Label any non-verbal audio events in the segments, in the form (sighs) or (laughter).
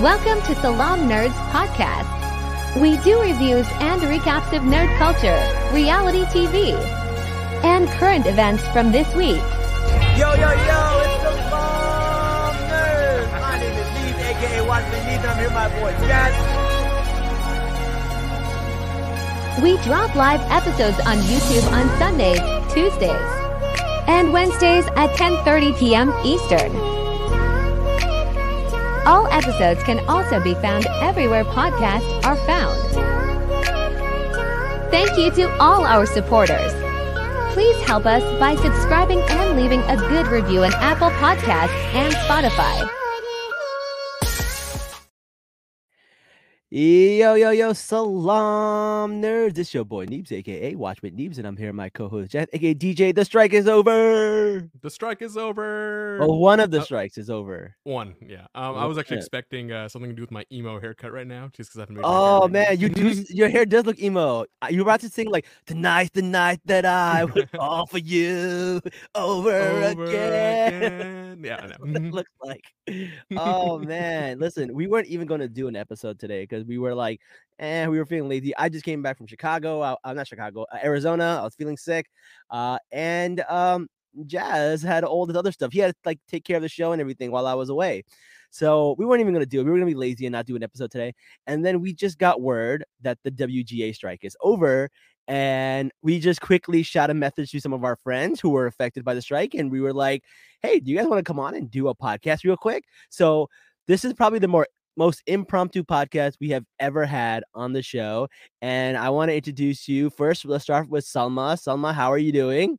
Welcome to Salaam Nerds Podcast. We do reviews and recaps of nerd culture, reality TV, and current events from this week. Yo, yo, yo, it's the Long Nerds. My name is Leeds, aka Watchman Leeds, and I'm here with my boy Jazz. We drop live episodes on YouTube on Sundays, Tuesdays, and Wednesdays at 10:30 p.m. Eastern. All episodes can also be found everywhere podcasts are found. Thank you to all our supporters. Please help us by subscribing and leaving a good review on Apple Podcasts and Spotify. Yo, yo, yo, salaam nerds. It's your boy Neebs, aka Watchman Neebs, and I'm here with my co-host Jeff, aka DJ. The strike is over. The strike is over. Well, one of the Uh, strikes is over. One, yeah. Um, I Oh, was actually shit. expecting uh, something to do with my emo haircut right now, just because I haven't made. my Oh man, you do. (laughs) your hair does look emo. Uh, You were about to sing like "Tonight's the night that I (laughs) would for you over, Over again." again. Yeah, I. What that looks like. Oh man, (laughs) listen, we weren't even going to do an episode today because we were like, eh, we were feeling lazy. I just came back from Chicago. I, I'm not Chicago, uh, Arizona. I was feeling sick, uh, and um, Jazz had all this other stuff. He had to like take care of the show and everything while I was away. So we weren't even going to do it. We were going to be lazy and not do an episode today. And then we just got word that the WGA strike is over. And we just quickly shot a message to some of our friends who were affected by the strike. And we were like, hey, do you guys want to come on and do a podcast real quick? So this is probably the more most impromptu podcast we have ever had on the show. And I want to introduce you first. Let's start with Salma. Salma, how are you doing?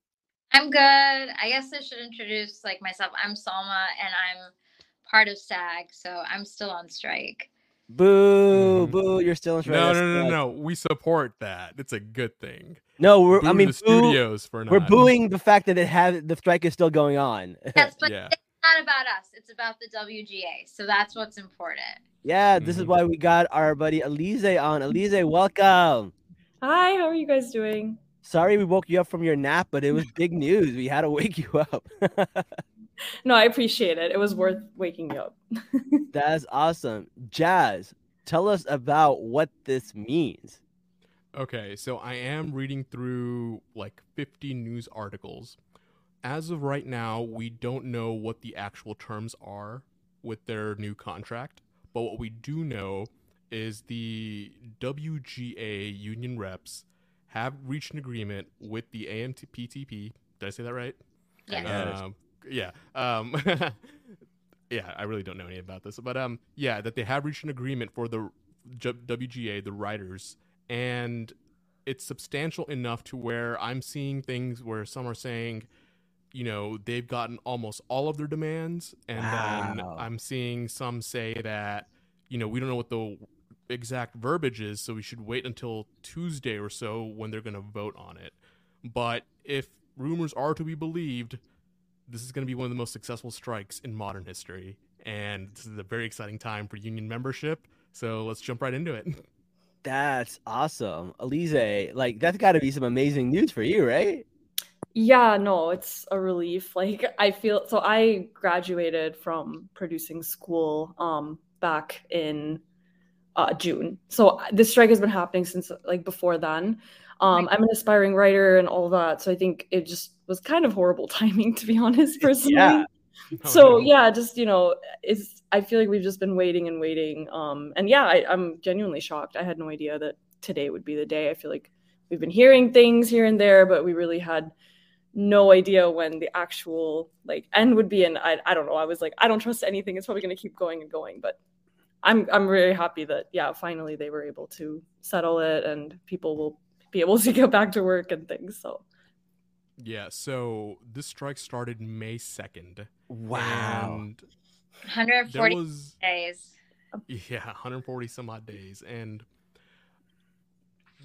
I'm good. I guess I should introduce like myself. I'm Salma and I'm part of SAG, so I'm still on strike. Boo, Mhm. boo, you're still in strike. No, That's no, no, no. We support that. It's a good thing. No, we're, I mean, the boo- studios for not. we're booing the fact that it has the strike is still going on. (laughs) Yes, but Yeah. it's not about us. It's about the WGA. So that's what's important. yeah, this is Mhm. why we got our buddy Alize on. Alize, welcome. Hi, how are you guys doing? Sorry we woke you up from your nap, but it was big news. We had to wake you up. (laughs) (laughs) No, I appreciate it. It was worth waking you up. (laughs) That's awesome. Jazz, tell us about what this means. Okay, so I am reading through like 50 news articles. As of right now, we don't know what the actual terms are with their new contract, but what we do know is the WGA union reps have reached an agreement with the AMPTP. Did I say that right? Yeah. Yes. Um, yeah. Um, (laughs) yeah, I really don't know any about this, but um, yeah, that they have reached an agreement for the WGA, the writers, and it's substantial enough to where I'm seeing things where some are saying, you know, they've gotten almost all of their demands, and then I'm seeing some say that, you know, we don't know what the exact verbiage is, so we should wait until Tuesday or so when they're going to vote on it. But if rumors are to be believed, this is going to be one of the most successful strikes in modern history. And this is a very exciting time for union membership. So let's jump right into it. That's awesome. Alize, like that's got to be some amazing news for you, right? Yeah, no, it's a relief. Like I feel so I graduated from producing school um back in uh June. So this strike has been happening since like before then. Um I'm an aspiring writer and all that. So I think it just was kind of horrible (laughs) timing to be honest personally. Yeah. (laughs) Oh, so no. yeah just you know it's i feel like we've just been waiting and waiting um and yeah I, i'm genuinely shocked i had no idea that today would be the day i feel like we've been hearing things here and there but we really had no idea when the actual like end would be and i, I don't know i was like i don't trust anything it's probably going to keep going and going but i'm i'm really happy that yeah finally they were able to settle it and people will be able to (laughs) get back to work and things so Yeah, so this strike started May 2nd. Wow. And 140 was, days. yeah, 140 some odd days. And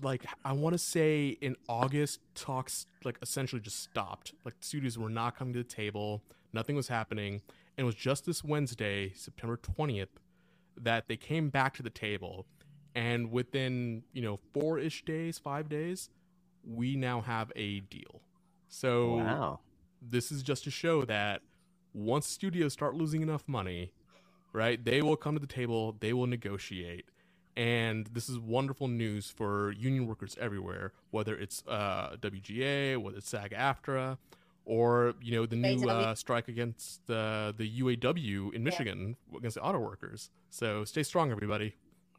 like, I want to say in August, talks like essentially just stopped. Like, the studios were not coming to the table, nothing was happening. And it was just this Wednesday, September 20th, that they came back to the table. And within, you know, four ish days, five days, we now have a deal. So Wow. this is just to show that once studios start losing enough money, right? They will come to the table, they will negotiate. And this is wonderful news for union workers everywhere, whether it's uh, WGA, whether it's SAG AFTRA, or you know the new uh, strike against the the UAW in Michigan yeah. against the auto workers. So stay strong, everybody.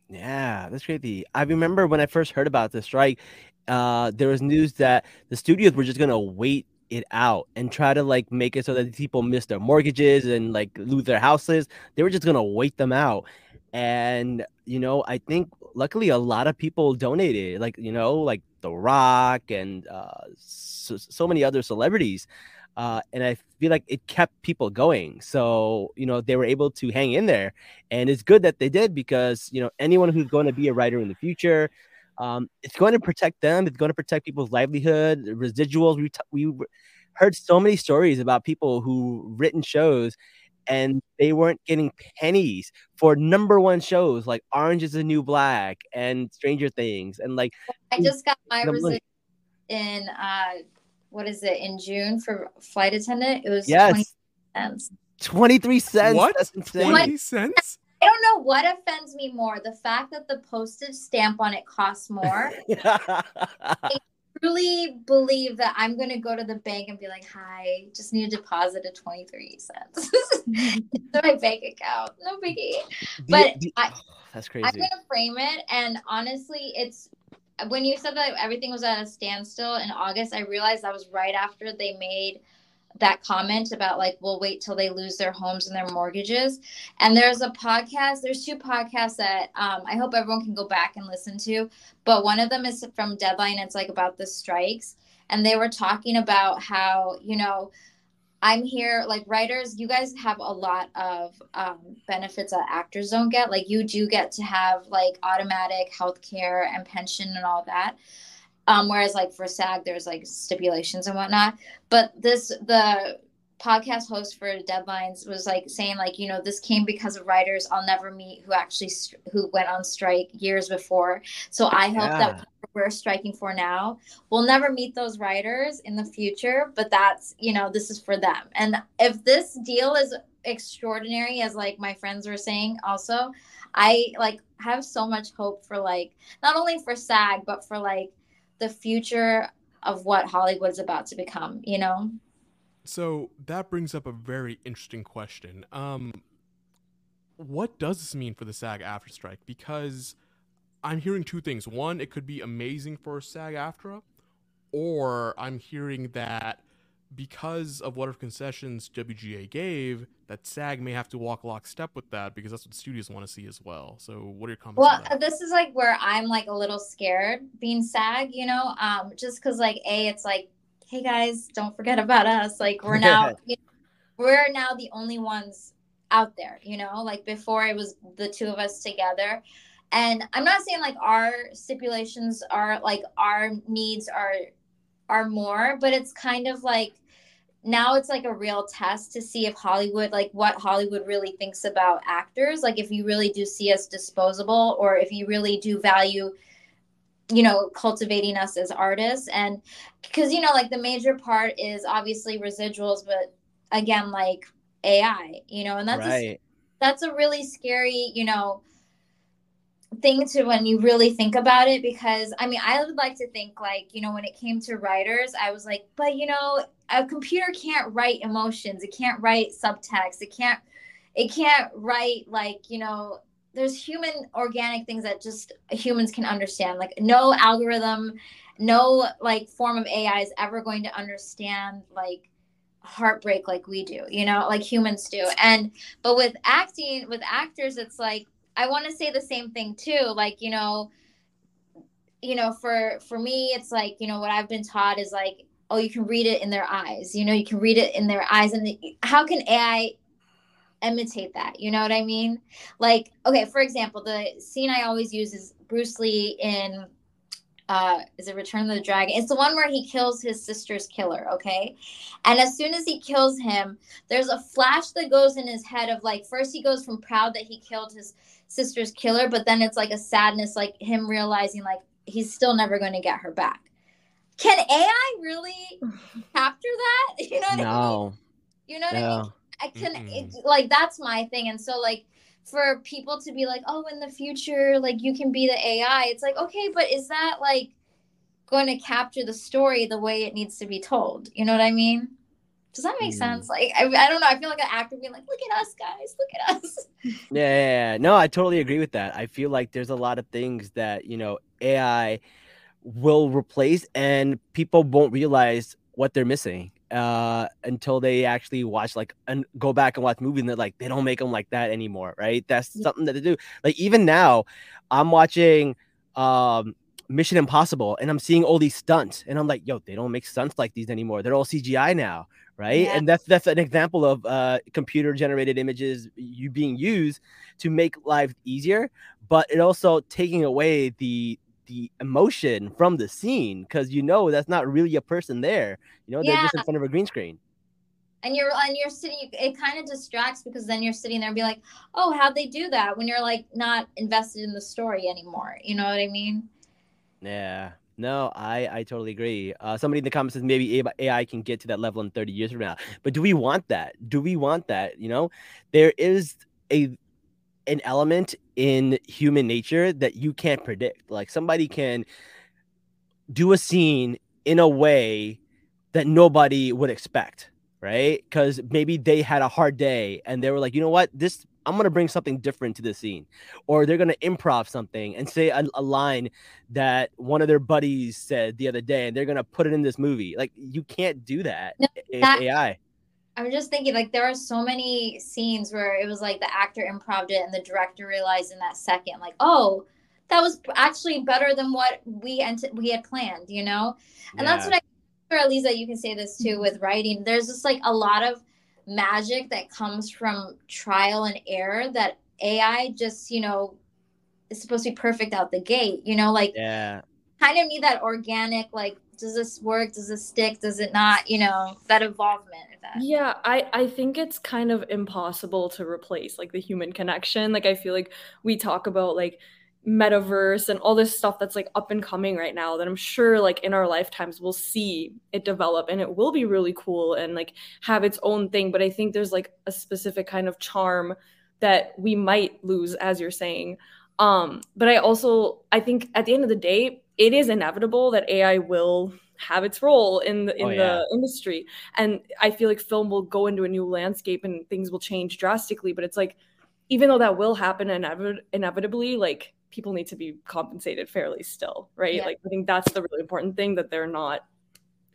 Yeah, that's crazy. I remember when I first heard about the strike, uh, there was news that the studios were just gonna wait it out and try to like make it so that people miss their mortgages and like lose their houses. They were just gonna wait them out. And you know, I think luckily a lot of people donated, like you know, like The Rock and uh, so, so many other celebrities. Uh, and I feel like it kept people going. So you know they were able to hang in there, and it's good that they did because you know anyone who's going to be a writer in the future, um, it's going to protect them. It's going to protect people's livelihood, residuals. We t- we heard so many stories about people who written shows and they weren't getting pennies for number one shows like Orange is the New Black and Stranger Things and like I just got my residual in uh what is it in June for flight attendant? It was yes. 20 cents. 23 cents. What? That's 20 cents? I don't know what offends me more the fact that the postage stamp on it costs more. (laughs) I truly believe that I'm going to go to the bank and be like, hi, just need a deposit of 23 cents (laughs) to my bank account. No biggie. But the, the, I, oh, that's crazy. I'm going to frame it. And honestly, it's when you said that everything was at a standstill in August, I realized that was right after they made that comment about like we'll wait till they lose their homes and their mortgages. And there's a podcast there's two podcasts that um, i hope everyone can go back and listen to but one of them is from deadline it's like about the strikes. And they were talking about how you know I'm here, like writers, you guys have a lot of um, benefits that actors don't get. Like, you do get to have like automatic health care and pension and all that. Um, whereas, like, for SAG, there's like stipulations and whatnot. But this, the podcast host for deadlines was like saying like you know this came because of writers i'll never meet who actually who went on strike years before so i hope yeah. that we're striking for now we'll never meet those writers in the future but that's you know this is for them and if this deal is extraordinary as like my friends were saying also i like have so much hope for like not only for sag but for like the future of what hollywood is about to become you know so that brings up a very interesting question. Um, what does this mean for the SAG AFTRA strike? Because I'm hearing two things. One, it could be amazing for SAG AFTRA, or I'm hearing that because of what whatever concessions WGA gave, that SAG may have to walk lockstep with that because that's what studios want to see as well. So, what are your comments? Well, this is like where I'm like a little scared being SAG, you know, um, just because like a, it's like hey guys, don't forget about us. Like we're now (laughs) you know, we're now the only ones out there, you know, like before it was the two of us together. And I'm not saying like our stipulations are like our needs are are more, but it's kind of like now it's like a real test to see if Hollywood, like what Hollywood really thinks about actors. Like if you really do see us disposable or if you really do value you know cultivating us as artists and because you know like the major part is obviously residuals but again like ai you know and that's right. a, that's a really scary you know thing to when you really think about it because i mean i would like to think like you know when it came to writers i was like but you know a computer can't write emotions. It can't write subtext. It can't it can't write like you know there's human organic things that just humans can understand. Like no algorithm no like form of ai is ever going to understand like heartbreak like we do you know like humans do. And but with acting with actors it's like i want to say the same thing too like you know you know for for me it's like you know what i've been taught is like oh you can read it in their eyes you know you can read it in their eyes and how can ai imitate that. You know what I mean? Like, okay, for example, the scene I always use is Bruce Lee in uh is it Return of the Dragon? It's the one where he kills his sister's killer, okay? And as soon as he kills him, there's a flash that goes in his head of like first he goes from proud that he killed his sister's killer, but then it's like a sadness like him realizing like he's still never going to get her back. Can AI really (sighs) capture that? (laughs) You know what no. I mean? You know what yeah. I mean? I can it, like that's my thing, and so like for people to be like, oh, in the future, like you can be the AI. It's like, okay, but is that like going to capture the story the way it needs to be told? You know what I mean? Does that make Mm. sense? Like, I, I don't know. I feel like an actor being like, look at us, guys, look at us. (laughs) Yeah, yeah, yeah. no, I totally agree with that. I feel like there's a lot of things that you know AI will replace, and people won't realize what they're missing uh until they actually watch like and go back and watch movies and they're like they don't make them like that anymore right that's Yeah. something that they do like even now i'm watching um mission impossible and i'm seeing all these stunts and i'm like yo they don't make stunts like these anymore they're all cgi now right? Yeah. and that's that's an example of uh computer generated images you being used to make life easier but it also taking away the the emotion from the scene because you know that's not really a person there you know they're just in front of a green screen. And you're and you're sitting it kind of distracts because then you're sitting there and be like oh how'd they do that? when you're like not invested in the story anymore you know what i mean? Yeah no i i totally agree. Uh somebody in the comments says maybe ai can get to that level in 30 years from now. But do we want that? Do we want that you know? There is a an element in human nature that you can't predict. Like somebody can do a scene in a way that nobody would expect right? Because maybe they had a hard day and they were like you know what? This i'm gonna bring something different to the scene. Or they're gonna improv something and say a, a line that one of their buddies said the other day and they're gonna put it in this movie. Like you can't do that No, in that- ai i'm just thinking like there are so many scenes where it was like the actor improv it and the director realized in that second like oh that was actually better than what we ent- we had planned you know? And that's what I sure Lisa, you can say this too mm-hmm. with writing. There's just like a lot of magic that comes from trial and error that AI just, you know, is supposed to be perfect out the gate. You know, like yeah kind of need that organic, like, does this work? Does this stick? Does it not? You know, that involvement. That. Yeah, I I think it's kind of impossible to replace like the human connection. Like I feel like we talk about like metaverse and all this stuff that's like up and coming right now that I'm sure like in our lifetimes we'll see it develop and it will be really cool and like have its own thing, but I think there's like a specific kind of charm that we might lose as you're saying. Um but I also I think at the end of the day it is inevitable that AI will have its role in the in Oh, yeah. the industry and i feel like film will go into a new landscape and things will change drastically but it's like even though that will happen inevit- inevitably like people need to be compensated fairly still right Yeah. like i think that's the really important thing that they're not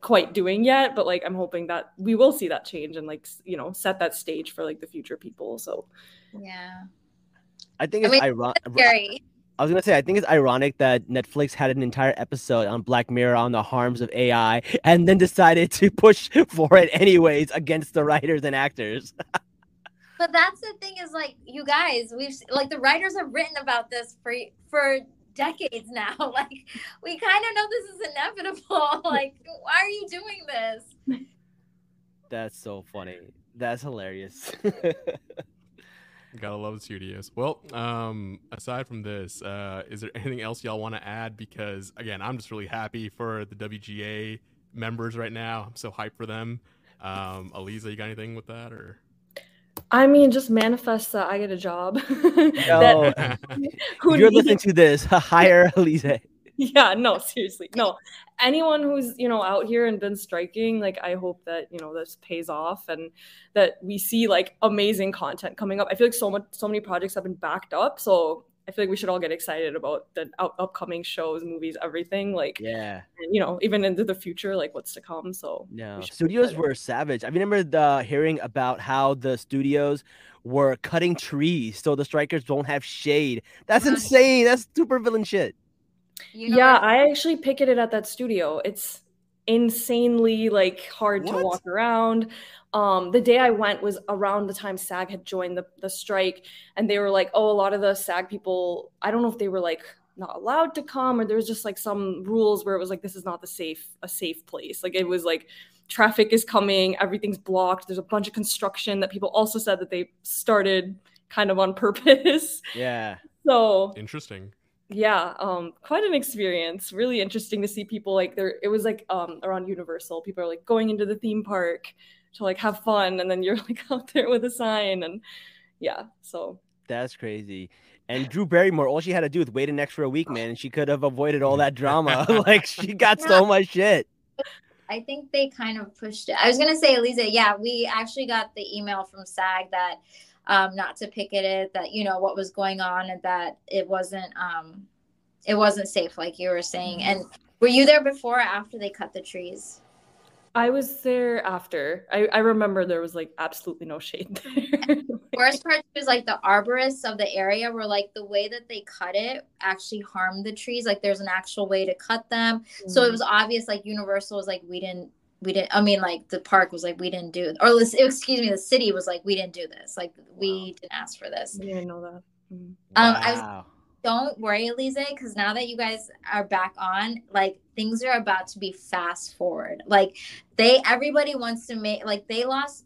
quite doing yet but like i'm hoping that we will see that change and like you know set that stage for like the future people so Yeah. i think I it's mean, ironic I was gonna say, I think it's ironic that Netflix had an entire episode on Black Mirror on the harms of AI, and then decided to push (laughs) for it anyways against the writers and actors. (laughs) But that's the thing is like you guys, we've like the writers have written about this for for decades now. (laughs) Like we kind of know this is inevitable. (laughs) like why are you doing this? That's so funny. That's hilarious. Gotta love the studios. Well, um, aside from this, uh, is there anything else y'all want to add? Because again, I'm just really happy for the WGA members right now. I'm so hyped for them. Um, Aliza, you got anything with that or? I mean just manifest that i get a job. (laughs) Yo, That- (laughs) if who you're listening to this, (laughs) hire Elise. yeah no seriously no. Anyone who's you know out here and been striking like i hope that you know this pays off and that we see like amazing content coming up. I feel like so much so many projects have been backed up so i feel like we should all get excited about the up- upcoming shows movies everything like Yeah. you know even into the future like what's to come so No, we studios were savage. I remember the hearing about how the studios were cutting trees so the strikers don't have shade. That's Right. insane. That's super villain shit. You know yeah i actually picketed at that studio it's insanely like hard to walk around um the day i went was around the time sag had joined the, the strike and they were like oh a lot of the sag people i don't know if they were like not allowed to come or there was just like some rules where it was like this is not the safe a safe place. Like it was like traffic is coming everything's blocked there's a bunch of construction that people also said that they started kind of on (laughs) purpose. Yeah. so Interesting. yeah um quite an experience. Really interesting to see people like there it was like um around universal. People are like going into the theme park to like have fun and then you're (laughs) like out there with a sign and yeah so That's crazy. And Drew Barrymore, all she had to do was wait an extra week, man, and she could have avoided all that drama. (laughs) (laughs) like she got so much shit. I think they kind of pushed it. I was gonna say, Eliza, yeah, we actually got the email from SAG that um, not to picket it, that you know what was going on, and that it wasn't um, it wasn't safe, like you were saying. And were you there before or after they cut the trees? I was there after. I, I remember there was like absolutely no shade (laughs) there. (laughs) Worst part was like the arborists of the area were like the way that they cut it actually harmed the trees. Like there's an actual way to cut them. Mm-hmm. So it mm. was obvious like Universal was like we didn't we didn't i mean like the park was like we didn't do or excuse me the city was like we didn't do this like we wow. didn't ask for this i didn't know that mm. um wow. i was don't worry, Elise, because now that you guys are back on, like things are about to be fast forward. Like they, everybody wants to make, like they lost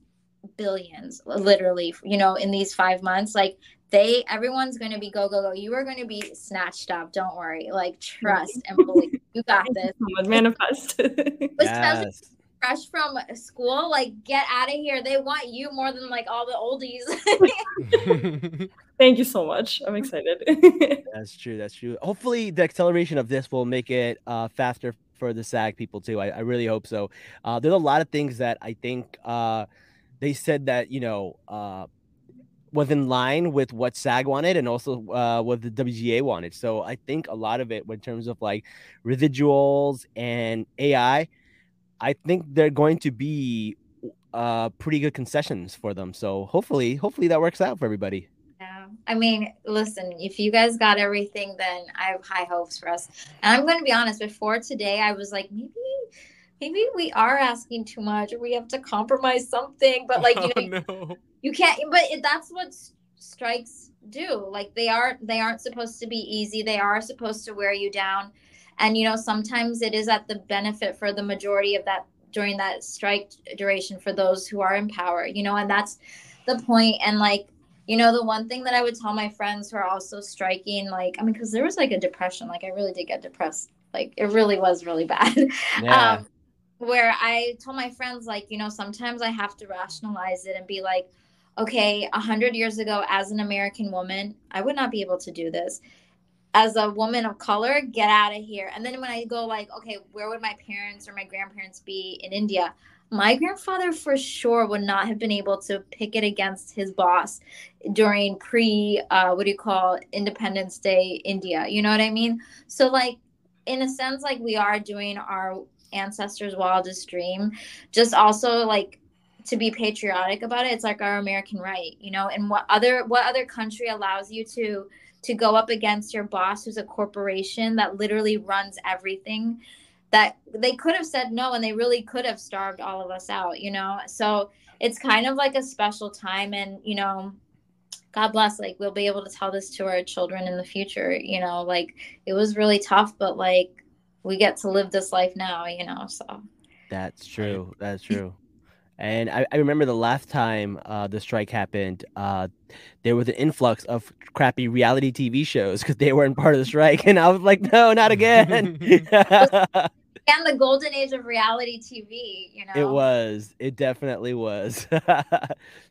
billions, literally, you know, in these five months. Like they, everyone's going to be go, go, go. You are going to be snatched up. Don't worry. Like trust and believe. You got (laughs) this. Manifest. (laughs) yes fresh from school, like get out of here. They want you more than like all the oldies. (laughs) Thank you so much. I'm (laughs) excited. (laughs) that's true. That's true. Hopefully, the acceleration of this will make it uh, faster for the SAG people too. I, I really hope so. Uh, there's a lot of things that I think uh, they said that you know uh, was in line with what SAG wanted and also uh, what the WGA wanted. So I think a lot of it, in terms of like residuals and AI, I think they're going to be uh, pretty good concessions for them. So hopefully, hopefully that works out for everybody. I mean, listen, if you guys got everything, then I have high hopes for us. And I'm going to be honest. Before today, I was like, maybe, maybe we are asking too much, or we have to compromise something. But like, you (laughs) oh, know, oh, no. you can't. But that's what strikes do. Like they are, they aren't supposed to be easy. They are supposed to wear you down and you know sometimes it is at the benefit for the majority of that during that strike duration for those who are in power you know and that's the point and like you know the one thing that i would tell my friends who are also striking like i mean because there was like a depression like i really did get depressed like it really was really bad (laughs) yeah. um, where i told my friends like you know sometimes i have to rationalize it and be like okay a hundred years ago as an american woman i would not be able to do this as a woman of color, get out of here. And then when I go like, okay, where would my parents or my grandparents be in India? My grandfather for sure would not have been able to picket against his boss during pre uh, what do you call Independence Day India. You know what I mean? So like in a sense, like we are doing our ancestors' wildest dream, just also like to be patriotic about it. It's like our American right, you know. And what other what other country allows you to to go up against your boss who's a corporation that literally runs everything that they could have said no and they really could have starved all of us out you know so it's kind of like a special time and you know god bless like we'll be able to tell this to our children in the future you know like it was really tough but like we get to live this life now you know so that's true that's true and I, I remember the last time uh, the strike happened, uh, there was an influx of crappy reality TV shows because they weren't part of the strike. (laughs) And I was like, no, not again. (laughs) (laughs) and the golden age of reality TV, you know? It was. It definitely was. (laughs) but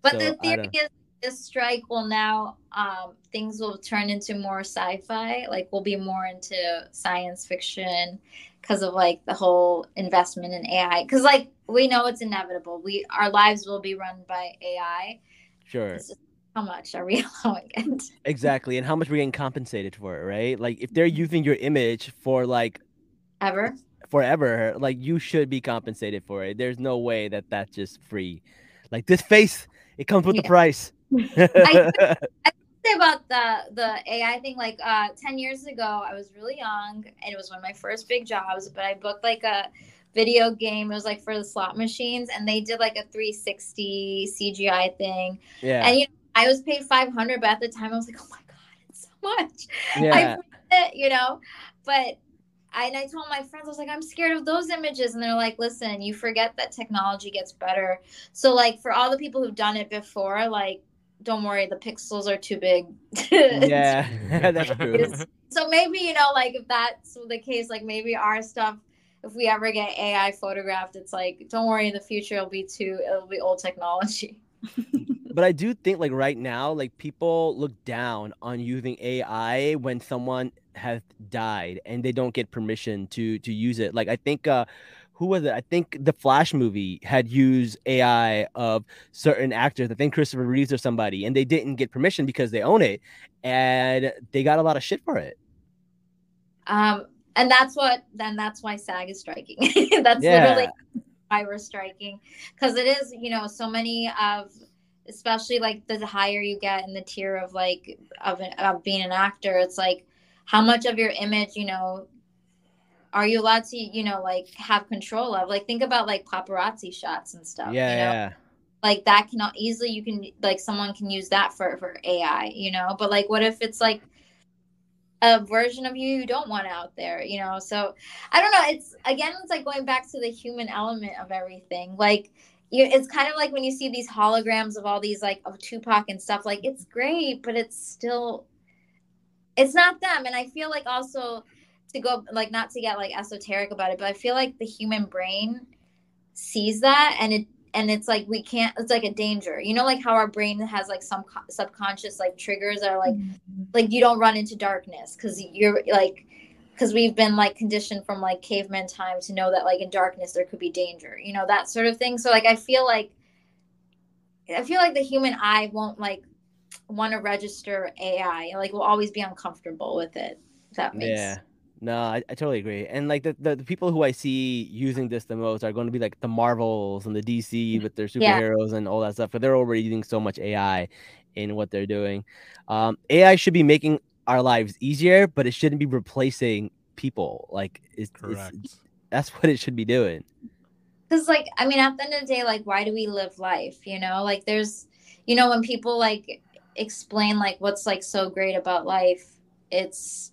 so, the theory is this strike will now, um, things will turn into more sci fi, like we'll be more into science fiction because of like the whole investment in AI. Because like we know it's inevitable. We our lives will be run by AI. Sure. How much are we (laughs) allowing it? Exactly, and how much we're getting compensated for it, right? Like if they're using your image for like ever forever, like you should be compensated for it. There's no way that that's just free. Like this face, it comes with yeah. the price. (laughs) I, (laughs) I say about the the AI thing. Like uh, ten years ago, I was really young, and it was one of my first big jobs. But I booked like a video game. It was like for the slot machines, and they did like a 360 CGI thing. Yeah. And you know, I was paid 500, but at the time I was like, oh my god, it's so much. Yeah. I it, you know, but. I, and I told my friends, I was like, I'm scared of those images. And they're like, listen, you forget that technology gets better. So, like, for all the people who've done it before, like, don't worry, the pixels are too big. (laughs) yeah, (laughs) (laughs) that's true. So maybe you know, like if that's the case, like maybe our stuff, if we ever get AI photographed, it's like, don't worry, in the future it'll be too, it'll be old technology. But I do think like right now, like people look down on using AI when someone has died and they don't get permission to to use it. Like I think uh who was it? I think the Flash movie had used AI of certain actors. I think Christopher Reeves or somebody, and they didn't get permission because they own it, and they got a lot of shit for it. Um, and that's what then that's why SAG is striking. (laughs) that's Yeah. literally why we're striking because it is you know so many of especially like the higher you get in the tier of like of, an, of being an actor it's like how much of your image you know are you allowed to you know like have control of? Like think about like paparazzi shots and stuff yeah, you know? yeah. like that cannot easily you can like someone can use that for for ai you know? But like what if it's like a version of you you don't want out there you know? So i don't know it's again it's like going back to the human element of everything. Like you it's kind of like when you see these holograms of all these like of tupac and stuff like it's great but it's still it's not them. And i feel like also to go like not to get like esoteric about it but i feel like the human brain sees that and it and it's like we can't it's like a danger. You know like how our brain has like some co- subconscious like triggers that are like mm-hmm. like you don't run into darkness because you're like because we've been like conditioned from like caveman time to know that like in darkness there could be danger you know that sort of thing so like i feel like i feel like the human eye won't like want to register ai like we'll always be uncomfortable with it that makes Yeah. No, I, I totally agree. And like the, the, the people who I see using this the most are going to be like the Marvels and the DC with their Yeah. superheroes and all that stuff. But they're already using so much AI in what they're doing. Um, AI should be making our lives easier, but it shouldn't be replacing people. Like it's, it's Correct. that's what it should be doing. because like i mean at the end of the day like why do we live life you know like there's you know when people like explain like what's like so great about life it's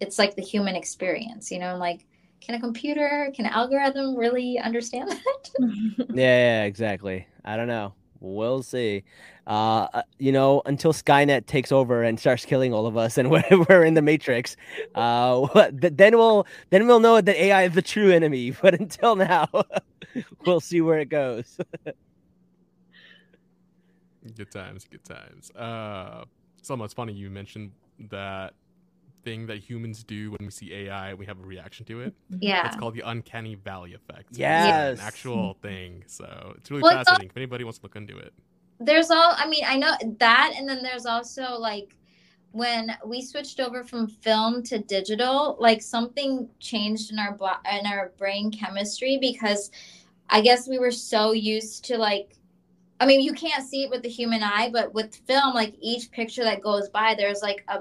it's like the human experience you know like can a computer can an algorithm really understand that (laughs) yeah, yeah, exactly. I don't know. We'll see. Uh, uh, you know, until Skynet takes over and starts killing all of us, and (laughs) we're, we're in the Matrix, uh, (laughs) then we'll then we'll know that AI is the true enemy. (laughs) But until now, we'll see where it goes. Good times, good times. Uh, Selma, it's funny you mentioned that thing that humans do when we see AI, we have a reaction to it. Mm-hmm. yeah It's called the uncanny valley effect. It's Yes. an actual mm-hmm. thing. So it's really Well, it's al- fascinating. if anybody wants to look into it, there's all i mean i know that and then there's also like when we switched over from film to digital like something changed in our bla- in our brain chemistry because i guess we were so used to like i mean you can't see it with the human eye but with film like each picture that goes by there's like a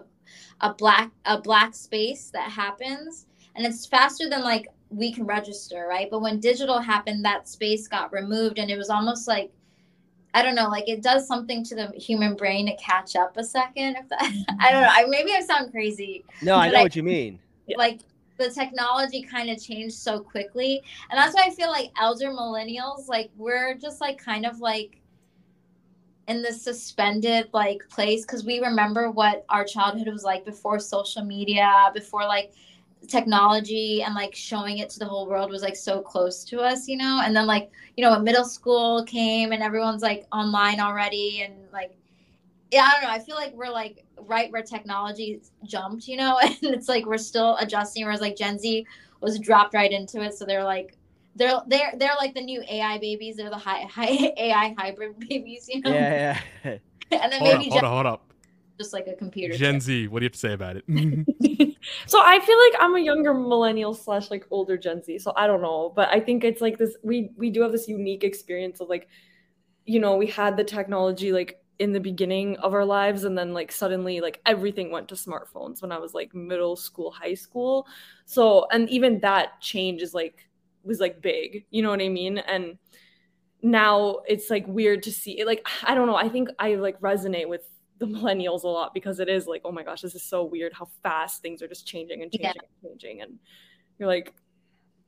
a black a black space that happens and it's faster than like we can register right but when digital happened that space got removed and it was almost like I don't know, like it does something to the human brain to catch up a second. If that, (laughs) I don't know, I, maybe I sound crazy. no, I know I- what you mean. Like the technology kind of changed so quickly, and that's why I feel like elder millennials, like we're just like kind of like in this suspended like place because we remember what our childhood was like before social media, before like technology and like showing it to the whole world was like so close to us, you know? And then like, you know, middle school came and everyone's like online already and like yeah, I don't know. I feel like we're like right where technology jumped, you know, (laughs) and it's like we're still adjusting. Whereas like Gen Z was dropped right into it, so they're like they're they're they're like the new AI babies. They're the high, high (laughs) AI hybrid (laughs) babies, you know. Yeah, yeah. (laughs) And then hold up, maybe hold Gen up, hold up. just like a computer. Gen chip. Z, what do you have to say about it? Mm-hmm. so I feel like I'm a younger millennial slash like older Gen Z. So I don't know, but I think it's like this. We we do have this unique experience of like, you know, we had the technology like in the beginning of our lives, and then like suddenly like everything went to smartphones when I was like middle school, high school. So and even that change is like was like big. You know what I mean? And now it's like weird to see it. Like I don't know. I think I like resonate with the millennials a lot because it is like, oh my gosh, this is so weird how fast things are just changing and Yeah. changing and changing. And you're like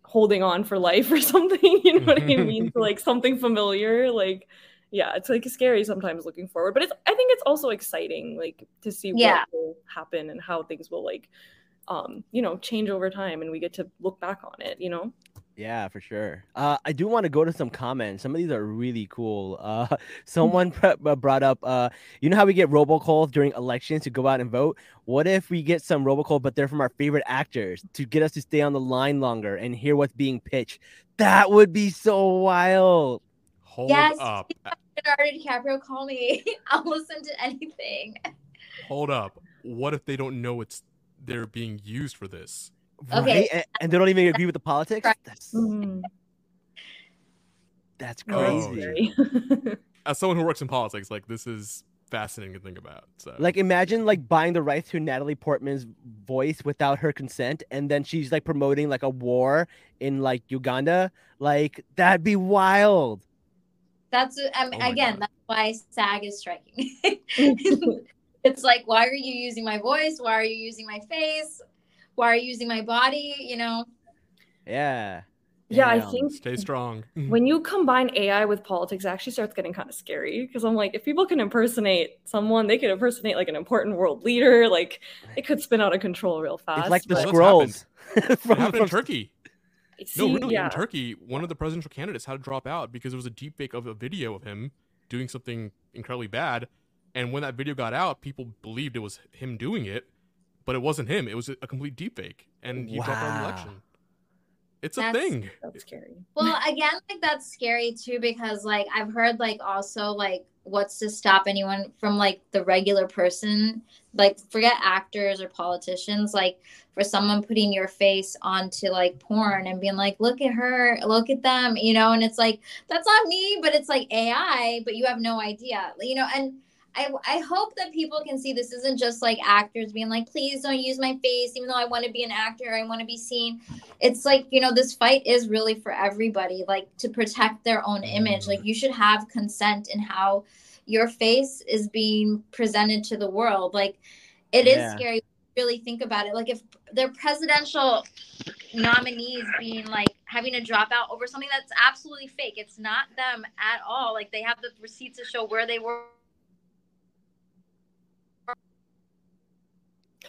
holding on for life or (laughs) something. You know what I (laughs) mean? to like something familiar. Like, yeah, it's like scary sometimes looking forward. But it's I think it's also exciting, like to see Yeah. what will happen and how things will like um, you know, change over time and we get to look back on it, you know? Yeah, for sure. Uh, I do want to go to some comments. Some of these are really cool. Uh, (laughs) someone pr- uh, brought up, uh, you know how we get robocalls during elections to go out and vote? What if we get some robocall, but they're from our favorite actors to get us to stay on the line longer and hear what's being pitched? That would be so wild. Hold Yes. up. Leonardo DiCaprio, call me. (laughs) I'll listen to anything. Hold up. What if they don't know it's they're being used for this? Okay. Right? And, and they don't even agree with the politics. Right. That's, Mhm. that's Oh, crazy. Scary. (laughs) As someone who works in politics, like this is fascinating to think about. So Like imagine like buying the rights to Natalie Portman's voice without her consent, and then she's like promoting like a war in like Uganda. Like that'd be wild. That's um, Oh again, God. that's why SAG is striking. (laughs) (laughs) it's like, why are you using my voice? Why are you using my face? Why are you using my body? You know, Yeah. yeah, I think stay strong. (laughs) when you combine AI with politics, it actually starts getting kind of scary because I'm like, if people can impersonate someone, they could impersonate like an important world leader. Like, it could spin out of control real fast. It's like the but- Well, that's scrolls. (laughs) It from, happened in Turkey. See, no, really, yeah. in Turkey, one of the presidential candidates had to drop out because there was a deepfake of a video of him doing something incredibly bad. And when that video got out, people believed it was him doing it, but it wasn't him. It was a a complete deepfake, and he dropped out of the election. It's a That's- thing. That's scary. well, again, like that's scary too because like I've heard like also like what's to stop anyone from like the regular person, like forget actors or politicians, like for someone putting your face onto like porn and being like, look at her, look at them, you know, and it's like that's not me, but it's like AI, but you have no idea, you know, and. I, I hope that people can see this isn't just like actors being like, please don't use my face, even though I want to be an actor, I want to be seen. It's like, you know, this fight is really for everybody, like to protect their own image. Like, you should have consent in how your face is being presented to the world. Like, it is Yeah. scary. Really think about it. Like, if their presidential nominees being like having to drop out over something that's absolutely fake, it's not them at all. Like, they have the receipts to show where they were.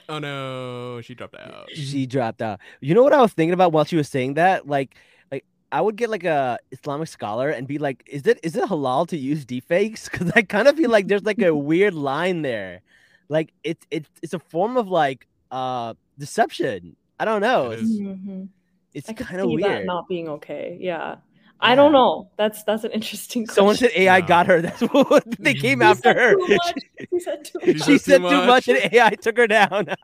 Oh no, she dropped out. she dropped out. You know what I was thinking about while she was saying that? Like, like I would get like a Islamic scholar and be like, "Is it is it halal to use deepfakes?" (laughs) Because I kind of feel like there's like a (laughs) weird line there. Like it's it's it's a form of like uh deception. I don't know. It It's, is. Mhm. it's kind of see that weird. not being okay. Yeah. I don't know. That's that's an interesting question. Someone said AI No. got her. That's (laughs) what they came He after said her. too (laughs) much. He said too much. she said said too too much, much. and AI took her down. (laughs)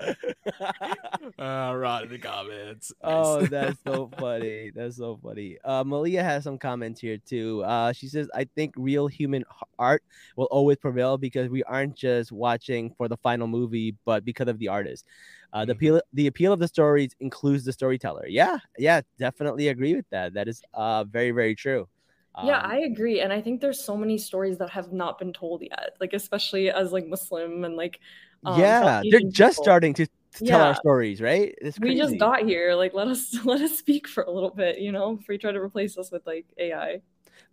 (laughs) Uh, right in the comments. (laughs) Oh, that's so (laughs) funny. That's so funny. Uh, Malia has some comments here too. Uh, she says, "I think real human art will always prevail because we aren't just watching for the final movie, but because of the artist. Uh, the Mhm. appeal, the appeal of the stories includes the storyteller. Yeah, yeah, definitely agree with that. That is uh very very true. yeah Um, i agree and i think there's so many stories that have not been told yet like especially as like muslim and like um, yeah, South they're just people. starting to, to tell our stories, right? It's we just got here like let us (laughs) let us speak for a little bit you know before you try to replace us with like ai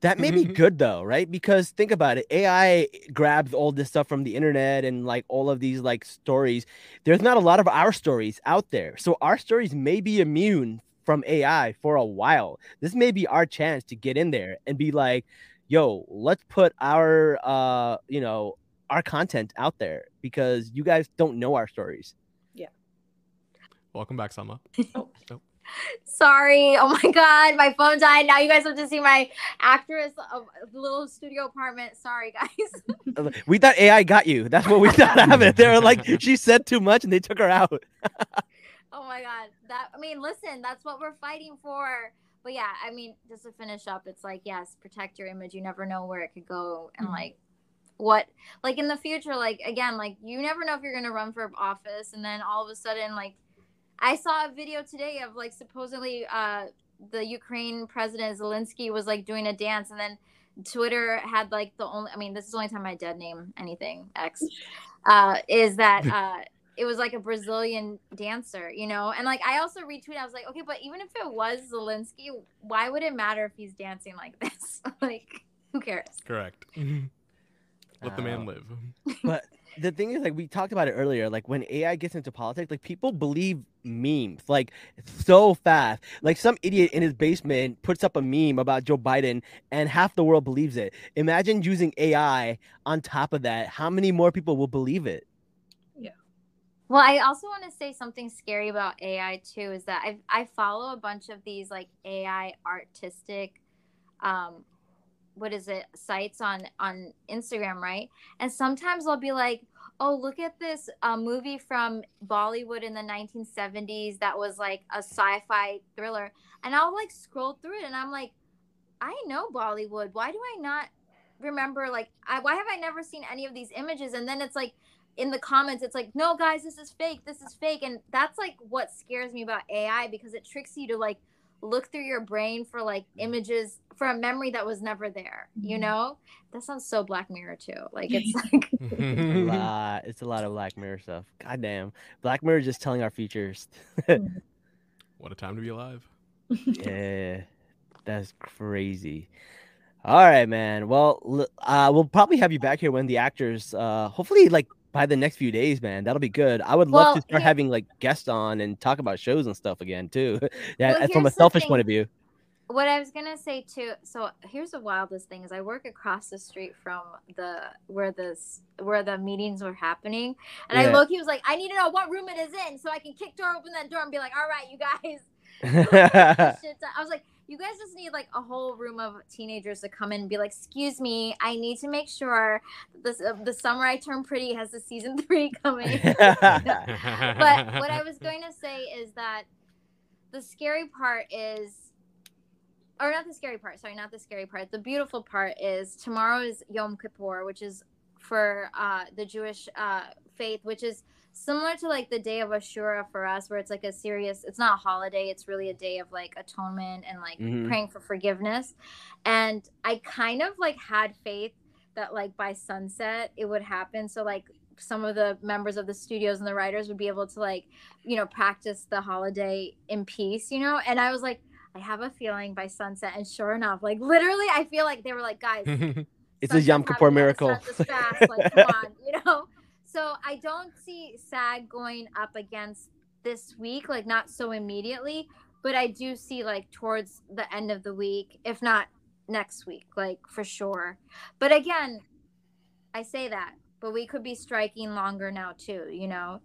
That may be good though, right? Because think about it, AI grabs all this stuff from the internet and like all of these like stories. There's not a lot of our stories out there, so our stories may be immune from AI for a while. This may be our chance to get in there and be like, "Yo, let's put our uh, you know, our content out there because you guys don't know our stories." Yeah. Welcome back, Sama. (laughs) Sorry. Oh my God. My phone died. Now you guys have to see my actress of the little studio apartment. Sorry, guys. (laughs) (laughs) We thought AI got you. That's what we thought happened. They were like, she said too much and they took her out. Oh my God. That, I mean, listen, that's what we're fighting for. But yeah, I mean, just to finish up, it's like, yes, protect your image. You never know where it could go. And Mhm. like, what, like in the future, like, again, like, you never know if you're going to run for office. And then all of a sudden, like, I saw a video today of like supposedly uh, the Ukraine president Zelensky was like doing a dance, and then Twitter had like the only. I mean, this is the only time my dead name anything X uh, is that (laughs) uh, it was like a Brazilian dancer, you know. And like I also retweeted. I was like, okay, but even if it was Zelensky, why would it matter if he's dancing like (laughs) this? like, who cares? Correct. Let the man Uh, live. but (laughs) the thing is, like we talked about it earlier, like when AI gets into politics, like people believe memes like so fast. Like some idiot in his basement puts up a meme about Joe Biden, and half the world believes it. Imagine using AI on top of that. How many more people will believe it? Yeah. Well, I also want to say something scary about AI too is that I I follow a bunch of these like AI artistic um what is it sites on on Instagram, right? And sometimes I'll be like, "Oh, look at this uh, movie from Bollywood in the 1970s that was like a sci-fi thriller." And I'll like scroll through it and I'm like, "I know Bollywood. Why do I not remember like I, why have I never seen any of these images?" And then it's like in the comments it's like no guys this is fake this is fake and that's like what scares me about ai because it tricks you to like look through your brain for like images for a memory that was never there you know that sounds so black mirror too like it's (laughs) like (laughs) a lot. It's a lot of Black Mirror stuff. God damn. Black Mirror is just telling our futures. (laughs) what a time to be alive. yeah. That's crazy. All right, man. Well, uh, we'll probably have you back here when the actors, uh, hopefully, like by the next few days, man. That'll be good. I would love Well, to start here- having like guests on and talk about shows and stuff again too. (laughs) yeah, Well, from a selfish thing. point of view. what I was gonna say too. So here's the wildest thing: is I work across the street from the where this where the meetings were happening, and I Yeah. look. He was like, "I need to know what room it is in, so I can kick door open that door and be like, all right, you guys." (laughs) I was like, (laughs) you guys just need like a whole room of teenagers to come in and be like, excuse me, I need to make sure this uh, the summer I turn pretty has the season (laughs) three coming. (laughs) (laughs) but what I was going to say is that the scary part is, or not the scary part. Sorry, not the scary part. The beautiful part is tomorrow is Yom Kippur, which is for uh, the Jewish uh, faith, which is similar to like the day of Ashura for us, where it's like a serious. It's not a holiday. It's really a day of like atonement and like Mhm. praying for forgiveness. And I kind of like had faith that like by sunset it would happen. So like some of the members of the studios and the writers would be able to like you know practice the holiday in peace you know and i was like i have a feeling by sunset and sure enough like literally i feel like they were like guys (laughs) It's a Yom Kippur miracle. let's start this fast, like, come on, (laughs) you know. So I don't see SAG going up against this week, like not so immediately, but I do see like towards the end of the week, if not next week, like for sure. But again, I say that, but we could be striking longer now too, you know.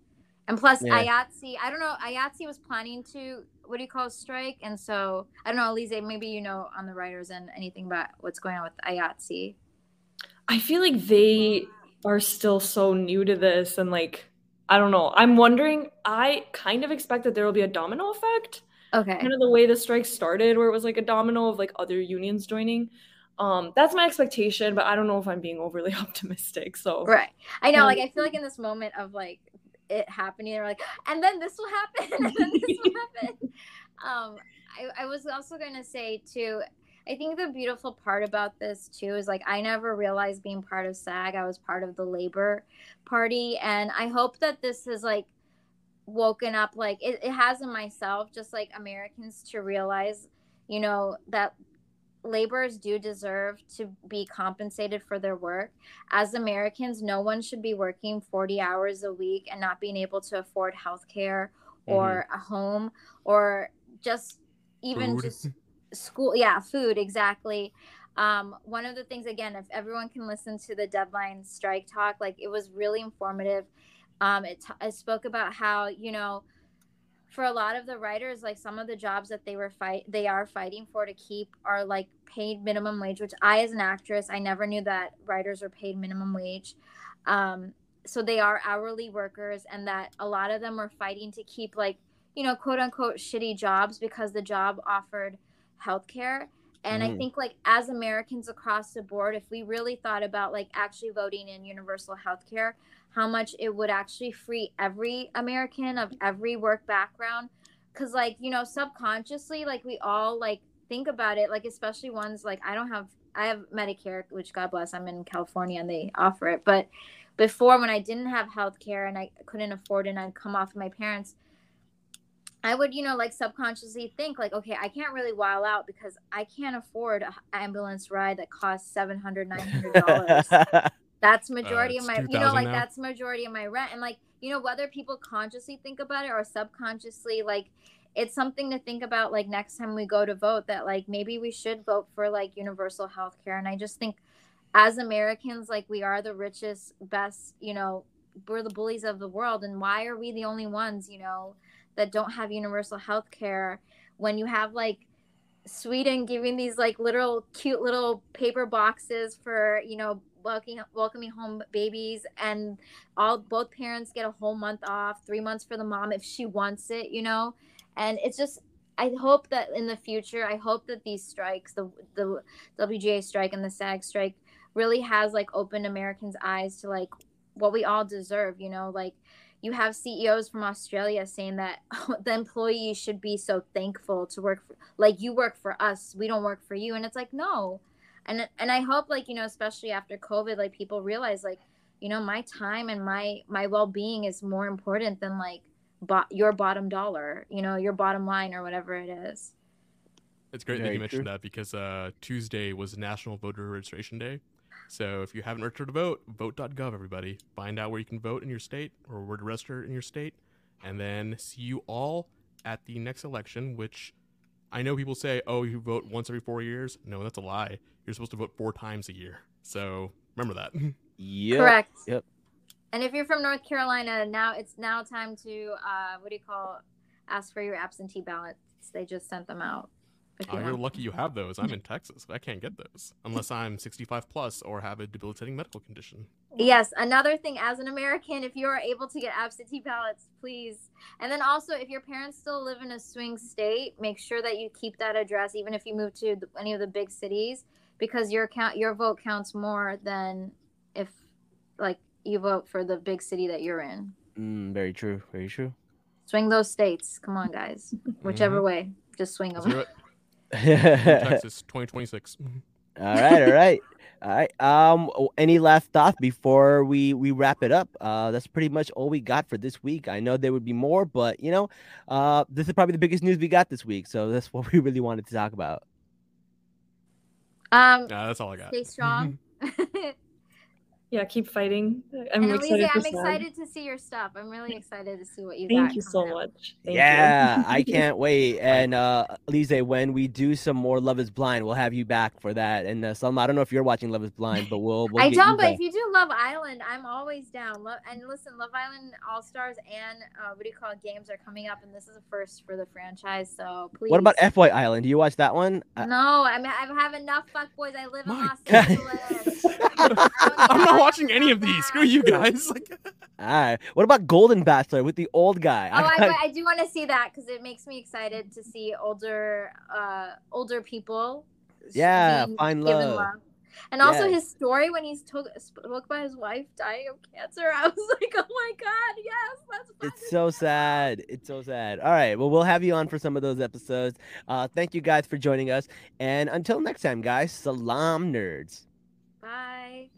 And plus, Yeah. IATSE, I don't know, IATSE was planning to what do you call strike, and so I don't know, Elise, maybe you know on the writers and anything about what's going on with IATSE. I feel like they are still so new to this and like I don't know. I'm wondering I kind of expect that there will be a domino effect. Okay. Kind of the way the strike started where it was like a domino of like other unions joining. Um that's my expectation, but I don't know if I'm being overly (laughs) optimistic. So Right. I know, Um, like I feel like in this moment of like it happening, they're like, and then this will happen, (laughs) and then this will (laughs) happen. Um, I, I was also gonna say too, I think the beautiful part about this too is like I never realized being part of SAG, I was part of the labor party. And I hope that this has like woken up like it, it has in myself, just like Americans to realize, you know, that laborers do deserve to be compensated for their work as Americans, no one should be working 40 hours a week and not being able to afford health care or mm-hmm. a home or just even Food. just school. Yeah, food, exactly. Um, one of the things, again, if everyone can listen to the deadline strike talk, like it was really informative. Um, it, t- it spoke about how, you know, for a lot of the writers like some of the jobs that they were fight they are fighting for to keep are like paid minimum wage which i as an actress i never knew that writers are paid minimum wage um, so they are hourly workers and that a lot of them were fighting to keep like you know quote unquote shitty jobs because the job offered health care and i Mhm. think like as americans across the board if we really thought about like actually voting in universal health care how much it would actually free every American of every work background. Cause like, you know, subconsciously, like we all like think about it, like especially ones like I don't have I have Medicare, which God bless, I'm in California and they offer it. But before when I didn't have health care and I couldn't afford it and I'd come off my parents, I would, you know, like subconsciously think like, okay, I can't really while out because I can't afford an ambulance ride that costs $700, $900. (laughs) That's majority of my, you know, like now. that's majority of my rent. And like, you know, whether people consciously think about it or subconsciously, like, it's something to think about. Like next time we go to vote, that like maybe we should vote for like universal health care. And I just think, as Americans, like we are the richest, best, you know, we're the bullies of the world. And why are we the only ones, you know, that don't have universal health care when you have like Sweden giving these like little cute little paper boxes for you know welcoming welcoming home babies and all both parents get a whole month off three months for the mom if she wants it you know? And it's just I hope that in the future I hope that these strikes the the WGA strike and the SAG strike really has like opened Americans eyes to like what we all deserve you know? Like you have CEOs from Australia saying that (laughs) the employees should be so thankful to work for, like you work for us, we don't work for you, and it's like no, and and I hope like you know especially after COVID, like people realize like you know my time and my my well being is more important than like bo- your bottom dollar, you know your bottom line or whatever it is. It's great that you mentioned true. that because uh, Tuesday was National Voter Registration Day. So if you haven't registered to vote, vote.gov, everybody. Find out where you can vote in your state or where to register in your state. And then see you all at the next election, which I know people say, oh, you vote once every four years. No, that's a lie. You're supposed to vote four times a year. So remember that. (laughs) Yep. Correct. Yep. And if you're from North Carolina, now it's now time to uh, what do you call ask for your absentee ballots. They just sent them out. If Oh, you you're want. lucky you have those. I'm in (laughs) Texas. I can't get those unless I'm 65 plus or have a debilitating medical condition. Yes, another thing as an American, if you are able to get absentee ballots, please. And then also, if your parents still live in a swing state, make sure that you keep that address, even if you move to the- any of the big cities, because your count your vote counts more than if like you vote for the big city that you're in. Mm, very true. Very true. Swing those states. Come on, guys. Whichever way, just swing Let's them. It. (laughs) Texas 2026. All right, all right, all right. Um, any last thoughts before we we wrap it up? Uh, that's pretty much all we got for this week. I know there would be more, but you know, uh, this is probably the biggest news we got this week, so that's (laughs) what we really wanted to talk about. Um, Yeah, that's all I got. stay strong. (laughs) Yeah, keep fighting. I'm and excited. Alize, I'm excited to see your stuff. I'm really excited to see what you Thank got Thank you so out. much. Thank yeah, you. I can't (laughs) wait. And uh, Lise, when we do some more Love Is Blind, we'll have you back for that. And uh, Selma, I don't know if you're watching Love Is Blind, but we'll. we'll I get don't, you but back. if you do Love Island, I'm always down. Lo- and listen, Love Island All Stars and uh, what do you call it, games are coming up, and this is a first for the franchise. So please. What about FY Island? Do you watch that one? No, I mean I have enough fuckboys. I live in My Los Angeles. (laughs) (laughs) I'm not watching any of these. Screw you guys. (laughs) Like, all right. What about Golden Bachelor with the old guy? Oh, I, (laughs) I do want to see that because it makes me excited to see older, uh, older people. Yeah, being find given love. And also Yes. his story when he's took, spoke about his wife dying of cancer. I was like, oh my god, yes, that's. It's so sad. sad. It's so sad. All right. Well, we'll have you on for some of those episodes. Uh, thank you guys for joining us. And until next time, guys, salaam nerds. Bye.